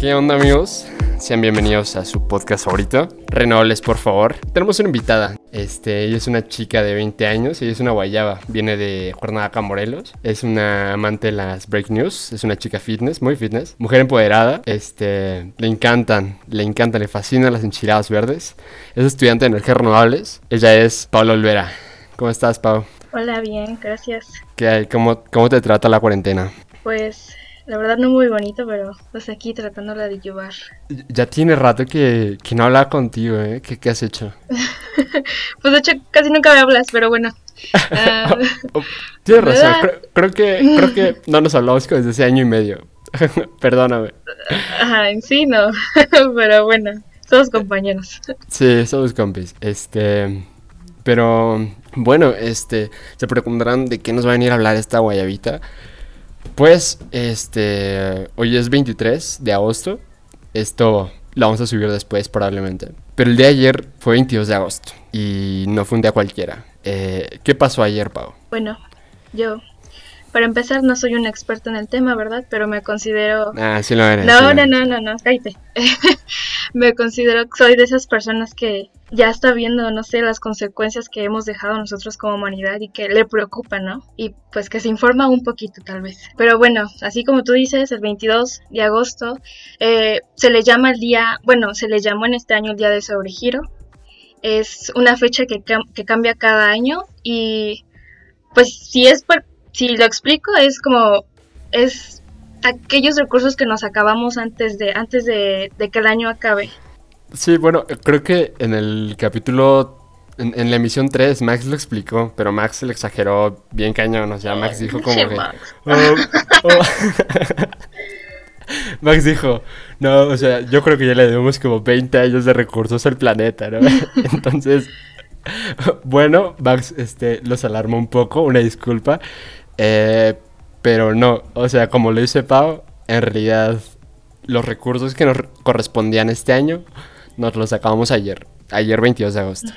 ¿Qué onda amigos? Sean bienvenidos a su podcast favorito. Renovables, por favor. Tenemos una invitada. Este, ella es una chica de 20 años. Ella es una guayaba. Viene de Cuernavaca, Morelos. Es una amante de las break news. Es una chica fitness, muy fitness. Mujer empoderada. Este, le encantan, le encantan, le fascinan las enchiladas verdes. Es estudiante de energías renovables. Ella es Paula Olvera. ¿Cómo estás, Pau? Hola, bien, gracias. ¿Qué hay? ¿Cómo, cómo te trata la cuarentena? Pues la verdad no muy bonito, pero pues aquí tratándola de llevar. Ya tiene rato que, que no hablaba contigo, ¿eh? ¿Qué, qué has hecho? pues de hecho casi nunca me hablas, pero bueno. Oh, Tienes razón, creo, creo que, creo que no nos hablamos desde ese año y medio. Perdóname. ajá, en sí no, pero bueno, somos compañeros. Sí, somos compis. Este. Pero bueno, este. Se preguntarán de qué nos va a venir a hablar esta guayabita. Pues, este. Hoy es 23 de agosto. Esto lo vamos a subir después, probablemente. Pero el día de ayer fue 22 de agosto. Y no fue un día cualquiera. Eh, ¿Qué pasó ayer, Pau? Bueno, yo, para empezar, no soy un experto en el tema, ¿verdad? Pero me considero... Ah, sí lo eres. sí No, lo no, eres. no, no, no, cállate. me considero, soy de esas personas que ya está viendo, no sé, las consecuencias que hemos dejado nosotros como humanidad y que le preocupa, ¿no? Y pues que se informa un poquito tal vez. Pero bueno, así como tú dices, el 22 de agosto eh, se le llama el día, bueno, se le llamó en este año el día de sobregiro. Es una fecha que, cam- que cambia cada año y pues si es por, si lo explico es como es aquellos recursos que nos acabamos antes de antes de, de que el año acabe. Sí, bueno, creo que en el capítulo, en, en la emisión 3, Max lo explicó, pero Max lo exageró bien cañón, o sea, Max dijo como que... Max. "Oh, oh". Max dijo, no, o sea, yo creo que ya le debemos como 20 años de recursos al planeta, ¿no? Entonces, bueno, Max este, los alarmó un poco, una disculpa, eh, pero no, o sea, como lo dice Pau, en realidad los recursos que nos correspondían este año nos los acabamos ayer, ayer 22 de agosto.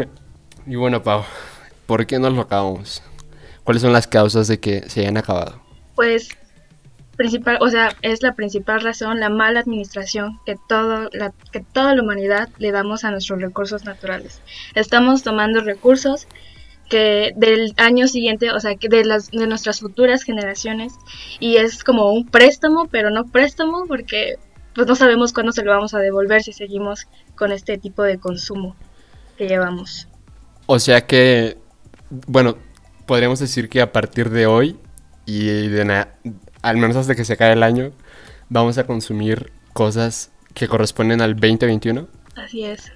y bueno, Pau, ¿por qué nos lo acabamos? ¿Cuáles son las causas de que se hayan acabado? Pues principal, o sea, es la principal razón la mala administración que todo la que toda la humanidad le damos a nuestros recursos naturales. Estamos tomando recursos que del año siguiente, o sea, que de las de nuestras futuras generaciones y es como un préstamo, pero no préstamo porque pues no sabemos cuándo se lo vamos a devolver si seguimos con este tipo de consumo que llevamos. O sea que, bueno, podríamos decir que a partir de hoy y de na- al menos hasta que se acabe el año, vamos a consumir cosas que corresponden al 2021. Así es.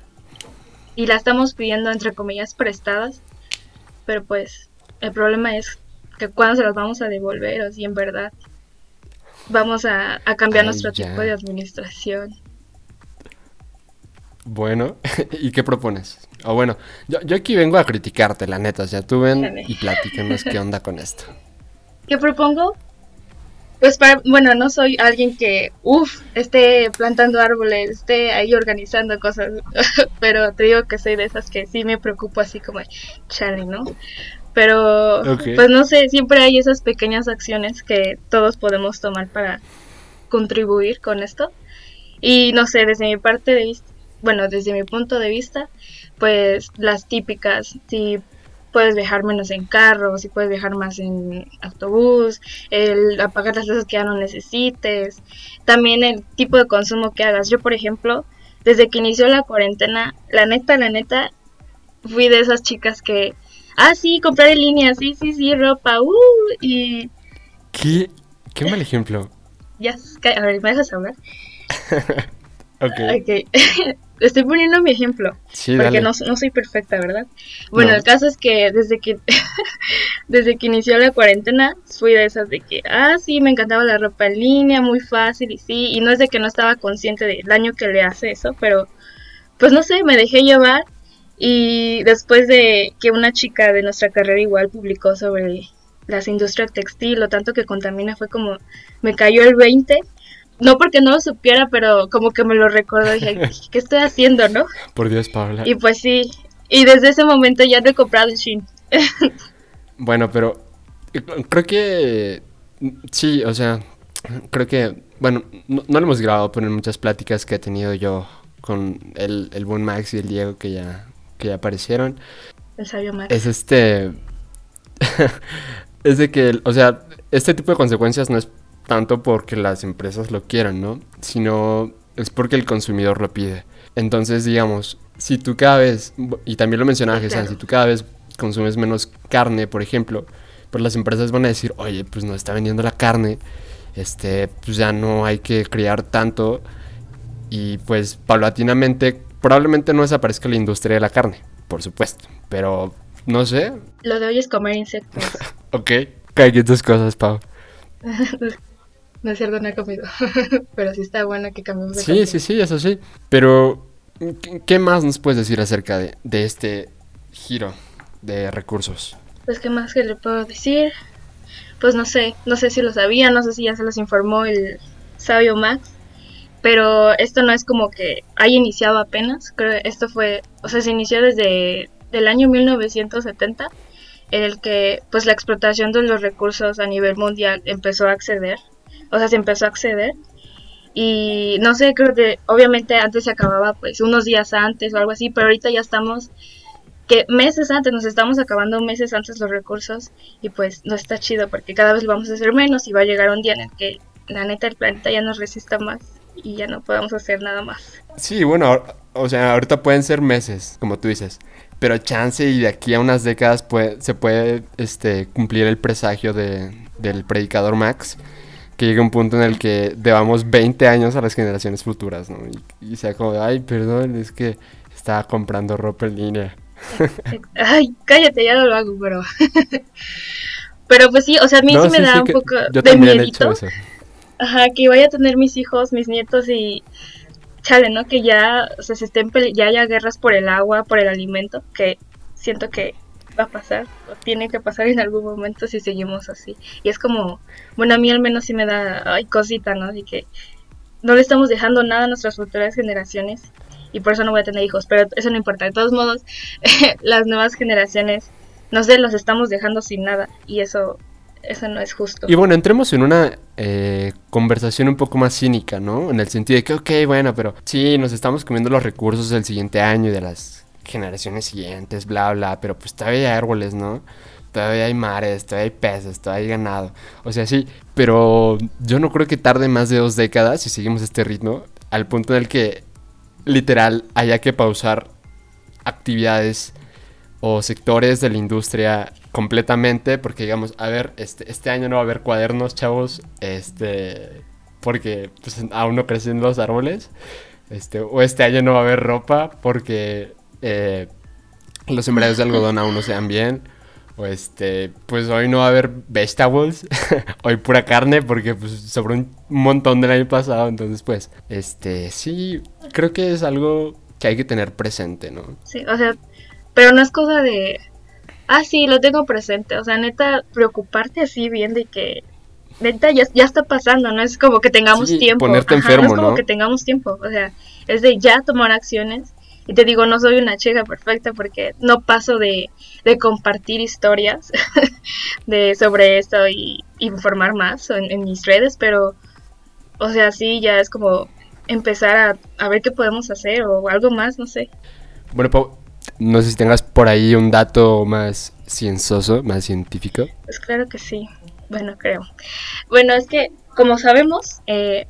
Y la estamos pidiendo entre comillas prestadas, pero pues el problema es que cuándo se las vamos a devolver o si en verdad vamos a, a cambiar Ay, nuestro ya. tipo de administración. Bueno, ¿y qué propones? O bueno, yo, yo aquí vengo a criticarte, la neta. O sea, tú ven y platícanos qué onda con esto. ¿Qué propongo? Pues para, bueno, no soy alguien que, uff, esté plantando árboles, esté ahí organizando cosas, pero te digo que soy de esas que sí me preocupo así como, chale, ¿no? Pero, pues no sé, siempre hay esas pequeñas acciones que todos podemos tomar para contribuir con esto. Y no sé, desde mi parte de vista, bueno, desde mi punto de vista, pues las típicas, si puedes viajar menos en carro, si puedes viajar más en autobús, el apagar las luces que ya no necesites, también el tipo de consumo que hagas. Yo, por ejemplo, desde que inició la cuarentena, la neta, la neta, fui de esas chicas que, ah, sí, comprar en línea, sí, sí, sí, ropa, uh, y ¿Qué, qué mal ejemplo? ya, a ver, ¿me dejas hablar? Ok. Ok, estoy poniendo mi ejemplo. Sí, porque no, no soy perfecta, ¿verdad? Bueno, No. el caso es que desde que desde que inició la cuarentena fui de esas de que, ah, sí, me encantaba la ropa en línea, muy fácil y sí, y no es de que no estaba consciente del daño que le hace eso, pero pues no sé, me dejé llevar y después de que una chica de nuestra carrera igual publicó sobre las industrias textil, lo tanto que contamina fue como me cayó el 20. No porque no lo supiera, pero como que me lo recordó y dije, ¿qué estoy haciendo, no? Por Dios, Paula. Y pues sí, y desde ese momento ya no he comprado en Shein. Bueno, pero eh, creo que sí, o sea, creo que bueno, no, lo hemos grabado, pero en muchas pláticas que he tenido yo con el, el buen Max y el Diego que ya, que ya aparecieron. El sabio Max. Es este... es de que, o sea, este tipo de consecuencias no es tanto porque las empresas lo quieran, ¿no? Sino es porque el consumidor lo pide. Entonces, digamos, si tú cada vez, y también lo mencionaba si tú cada vez consumes menos carne, por ejemplo, pues las empresas van a decir, oye, pues no está vendiendo la carne, este, pues ya no hay que criar tanto y pues paulatinamente probablemente no desaparezca la industria de la carne, por supuesto, pero no sé. Lo de hoy es comer insectos. ok, tus cosas, Pau. no es cierto, no he comido, pero sí está bueno que cambiemos de Sí, sí, sí, eso sí, pero ¿qué más nos puedes decir acerca de, de este giro de recursos? Pues, ¿qué más que le puedo decir? Pues no sé, no sé si lo sabía, no sé si ya se los informó el sabio Max, pero esto no es como que haya iniciado apenas, creo que esto fue, o sea, se inició desde el año 1970, en el que pues la explotación de los recursos a nivel mundial empezó a acceder, o sea, se empezó a acceder y no sé, creo que obviamente antes se acababa pues unos días antes o algo así, pero ahorita ya estamos que meses antes, nos estamos acabando meses antes los recursos y pues no está chido porque cada vez vamos a hacer menos y va a llegar un día en el que la neta el planeta ya nos resista más y ya no podemos hacer nada más. Sí, bueno, o sea, ahorita pueden ser meses, como tú dices, pero chance y de aquí a unas décadas puede, se puede este, cumplir el presagio de, del predicador Max, que llegue un punto en el que debamos 20 años a las generaciones futuras, ¿no? Y, y sea como, ay, perdón, es que estaba comprando ropa en línea. Ay, cállate, ya no lo hago, pero. pero pues sí, o sea, a mí sí me da un poco de miedito. Ajá, que vaya a tener mis hijos, mis nietos y. Chale, ¿no? Que ya, o sea, se estén ya haya guerras por el agua, por el alimento, que siento que va a pasar, o tiene que pasar en algún momento si seguimos así. Y es como, bueno, a mí al menos sí me da, ay, cosita, ¿no? Así que no le estamos dejando nada a nuestras futuras generaciones y por eso no voy a tener hijos, pero eso no importa. De todos modos, las nuevas generaciones, no sé, los estamos dejando sin nada y eso, eso no es justo. Y bueno, entremos en una eh, conversación un poco más cínica, ¿no? En el sentido de que, ok, bueno, pero sí, nos estamos comiendo los recursos del siguiente año y de las generaciones siguientes, bla, bla, pero pues todavía hay árboles, ¿no? Todavía hay mares, todavía hay peces, todavía hay ganado. O sea, sí, pero yo no creo que tarde más de dos décadas si seguimos este ritmo, al punto en el que literal haya que pausar actividades o sectores de la industria completamente porque digamos, a ver, este, este año no va a haber cuadernos, chavos, este, porque pues, aún no crecen los árboles, este, o este año no va a haber ropa porque eh, los sembrados de algodón aún no se dan bien, o este, pues hoy no va a haber vegetables, hoy pura carne porque pues sobró un montón del año pasado, entonces pues, este, sí, creo que es algo que hay que tener presente, ¿no? Sí, o sea, pero no es cosa de, ah, sí, lo tengo presente, o sea, neta, preocuparte así bien de que, neta, ya, ya está pasando, no es como que tengamos tiempo. Ponerte enfermo, no es como que tengamos tiempo, o sea, es de ya tomar acciones y te digo, no soy una chica perfecta porque no paso de, de compartir historias de sobre esto y informar más en, mis redes, pero, o sea, sí, ya es como empezar a, a, ver qué podemos hacer o algo más, no sé. Bueno, Pau, no sé si tengas por ahí un dato más cienzoso, más científico. Pues claro que sí, bueno, creo. Bueno, es que, como sabemos, eh,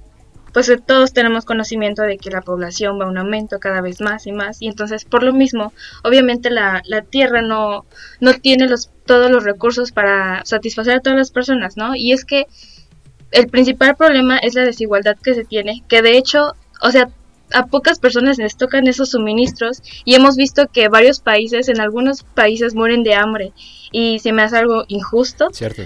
pues eh, todos tenemos conocimiento de que la población va a un aumento cada vez más y más y entonces por lo mismo obviamente la, la tierra no, no tiene los, todos los recursos para satisfacer a todas las personas, ¿no? Y es que el principal problema es la desigualdad que se tiene, que de hecho, o sea, a pocas personas les tocan esos suministros y hemos visto que varios países, en algunos países mueren de hambre y se me hace algo injusto. Cierto.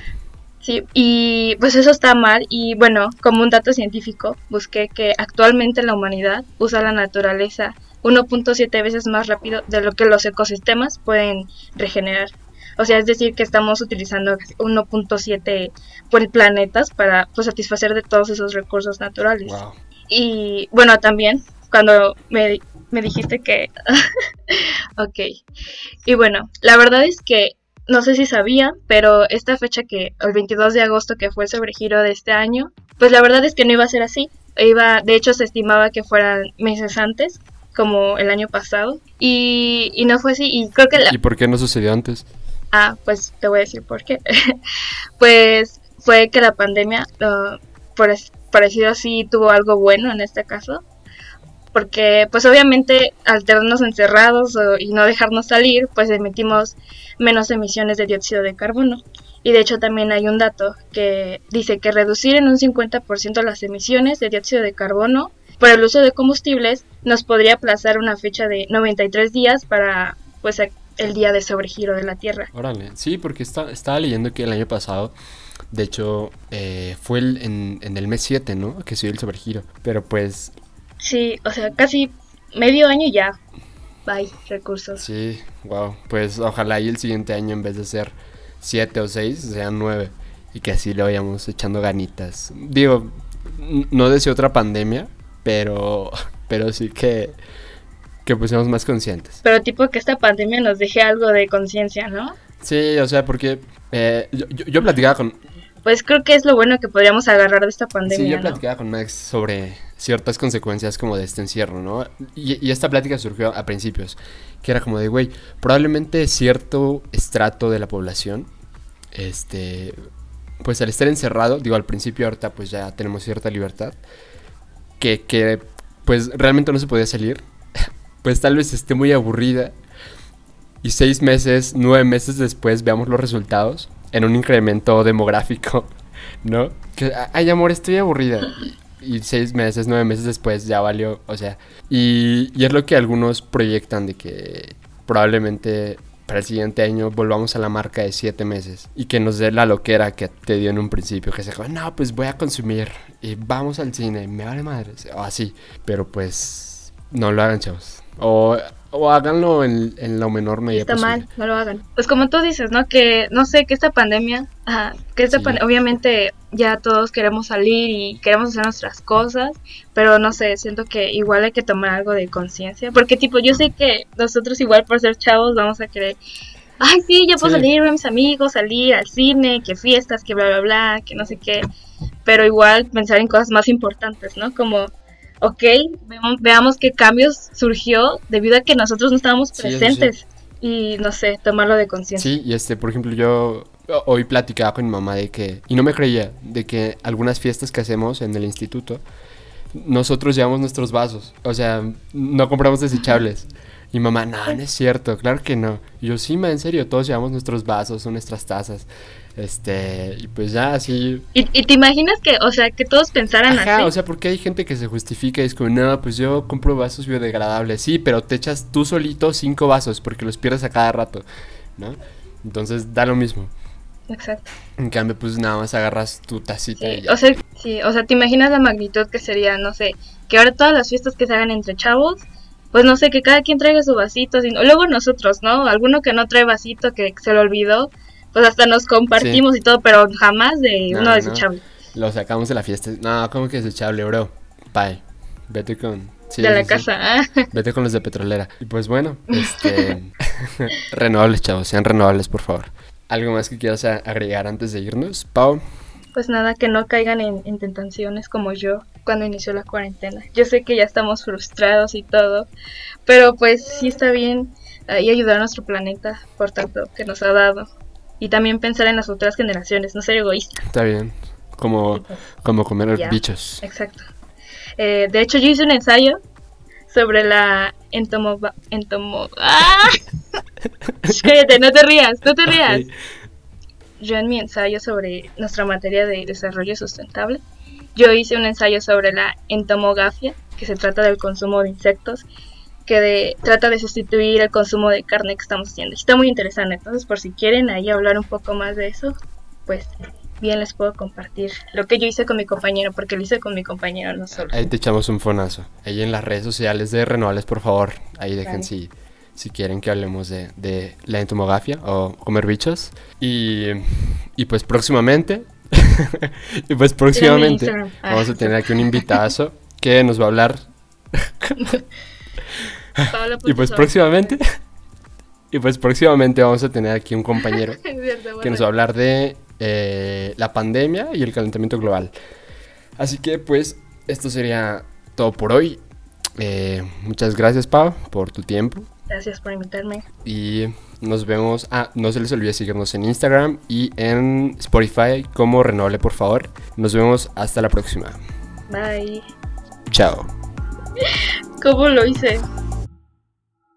Sí, y pues eso está mal y bueno, como un dato científico, busqué que actualmente la humanidad usa la naturaleza 1.7 veces más rápido de lo que los ecosistemas pueden regenerar. O sea, es decir, que estamos utilizando 1.7 planetas para pues, satisfacer de todos esos recursos naturales. Y bueno, también cuando me, me dijiste que... ok. Y bueno, la verdad es que no sé si sabían, pero esta fecha que, el 22 de agosto que fue el sobregiro de este año, pues la verdad es que no iba a ser así. Iba, de hecho se estimaba que fueran meses antes, como el año pasado, y, y no fue así. Y creo que... La... ¿Y por qué no sucedió antes? Ah, pues te voy a decir por qué. pues fue que la pandemia, uh, por parecido así, tuvo algo bueno en este caso. Porque, pues obviamente, al tenernos encerrados y no dejarnos salir, pues emitimos menos emisiones de dióxido de carbono. Y de hecho también hay un dato que dice que reducir en un 50% las emisiones de dióxido de carbono por el uso de combustibles nos podría aplazar una fecha de 93 días para pues el día de sobregiro de la Tierra. Órale, sí, porque está, estaba leyendo que el año pasado, de hecho, eh, fue el, en, en, el mes 7, ¿no? Que se dio el sobregiro. Pero pues... Sí, o sea, casi medio año ya. Bye, recursos. Sí, wow. Pues ojalá y el siguiente año en vez de ser 7 o 6, sean 9. Y que así le vayamos echando ganitas. Digo, no deseo otra pandemia, pero, pero sí que que pues seamos más conscientes. Pero tipo que esta pandemia nos deje algo de conciencia, ¿no? Sí, o sea, porque eh, yo, yo, platicaba con... Pues creo que es lo bueno que podríamos agarrar de esta pandemia. Sí, yo platicaba con Max sobre ciertas consecuencias como de este encierro, ¿no? Y, y esta plática surgió a principios, que era como de, güey, probablemente cierto estrato de la población, este, pues al estar encerrado, digo, al principio ahorita pues ya tenemos cierta libertad, que, que pues realmente no se podía salir, pues tal vez esté muy aburrida y seis meses, nueve meses después veamos los resultados en un incremento demográfico, ¿no? Que, ay amor, estoy aburrida. Y, seis meses, nueve meses después ya valió, o sea, y, y es lo que algunos proyectan de que probablemente para el siguiente año volvamos a la marca de siete meses y que nos dé la loquera que te dio en un principio, que se no, pues voy a consumir y vamos al cine, me vale madre, o así, pero pues no lo hagan, chavos. O, o háganlo en, en, lo menor medida Está mal, no lo hagan. Pues como tú dices, ¿no? Que, no sé, que esta pandemia, que esta obviamente ya todos queremos salir y queremos hacer nuestras cosas, pero no sé, siento que igual hay que tomar algo de conciencia, porque tipo, yo sé que nosotros igual por ser chavos vamos a querer ay, sí, ya puedo salir con mis amigos, salir al cine, que fiestas, que bla, bla, bla, que no sé qué. Pero igual pensar en cosas más importantes, ¿no? Como ok, veamos, qué cambios surgió debido a que nosotros no estábamos presentes. Y no sé, tomarlo de conciencia. Sí, y este, por ejemplo, yo hoy platicaba con mi mamá de que, y no me creía, de que algunas fiestas que hacemos en el instituto, nosotros llevamos nuestros vasos. O sea, no compramos desechables. Y mamá, no, no es cierto, claro que no. Y yo, sí, ma, en serio, todos llevamos nuestros vasos o nuestras tazas. Este, y pues ya así. ¿Y, te imaginas que, o sea, que todos pensaran Ajá, o sea, porque hay gente que se justifica y es como, no, pues yo compro vasos biodegradables. Sí, pero te echas tú solito cinco vasos porque los pierdes a cada rato, ¿no? Entonces da lo mismo. Exacto. En cambio, pues nada más agarras tu tacita y O sea, sí, o sea, te imaginas la magnitud que sería, no sé, que ahora todas las fiestas que se hagan entre chavos, pues no sé, que cada quien traiga su vasito, sino, luego nosotros, ¿no? Alguno que no trae vasito, que se lo olvidó, pues hasta nos compartimos y todo, pero jamás de uno desechable. Lo sacamos de la fiesta. No, ¿cómo que desechable, bro? Bye. Vete con... de la casa. Ah. Vete con los de petrolera. Y pues bueno, este... renovables, chavos. Sean renovables, por favor. ¿Algo más que quieras agregar antes de irnos, Pau? Pues nada, que no caigan en, en tentaciones como yo cuando inició la cuarentena. Yo sé que ya estamos frustrados y todo, pero pues sí está bien y ayudar a nuestro planeta por tanto que nos ha dado y también pensar en las otras generaciones, no ser egoísta. Está bien, como, pues, como comer bichos. Exacto. Eh, de hecho, yo hice un ensayo sobre la entomo... entomo ¡Ah! Cállate, no te rías, no te rías. Yo en mi ensayo sobre nuestra materia de desarrollo sustentable, yo hice un ensayo sobre la entomogafia, que se trata del consumo de insectos que de, trata de sustituir el consumo de carne que estamos haciendo. Está muy interesante, entonces por si quieren ahí hablar un poco más de eso, pues bien les puedo compartir lo que yo hice con mi compañero, porque lo hice con mi compañero, no solo. Ahí te echamos un fonazo. Ahí en las redes sociales de Renovables, por favor, ahí dejen si, si quieren que hablemos de, de la entomografía o comer bichos. Y, y pues próximamente, y pues próximamente vamos a tener aquí un invitazo que nos va a hablar y pues próximamente Y pues próximamente vamos a tener aquí un compañero que nos va a hablar de eh, la pandemia y el calentamiento global. Así que pues esto sería todo por hoy. Eh, muchas gracias Pau por tu tiempo. Gracias por invitarme. Y nos vemos. Ah, no se les olvide seguirnos en Instagram y en Spotify como Renovable, por favor. Nos vemos hasta la próxima. Bye. Chao. ¿Cómo lo hice?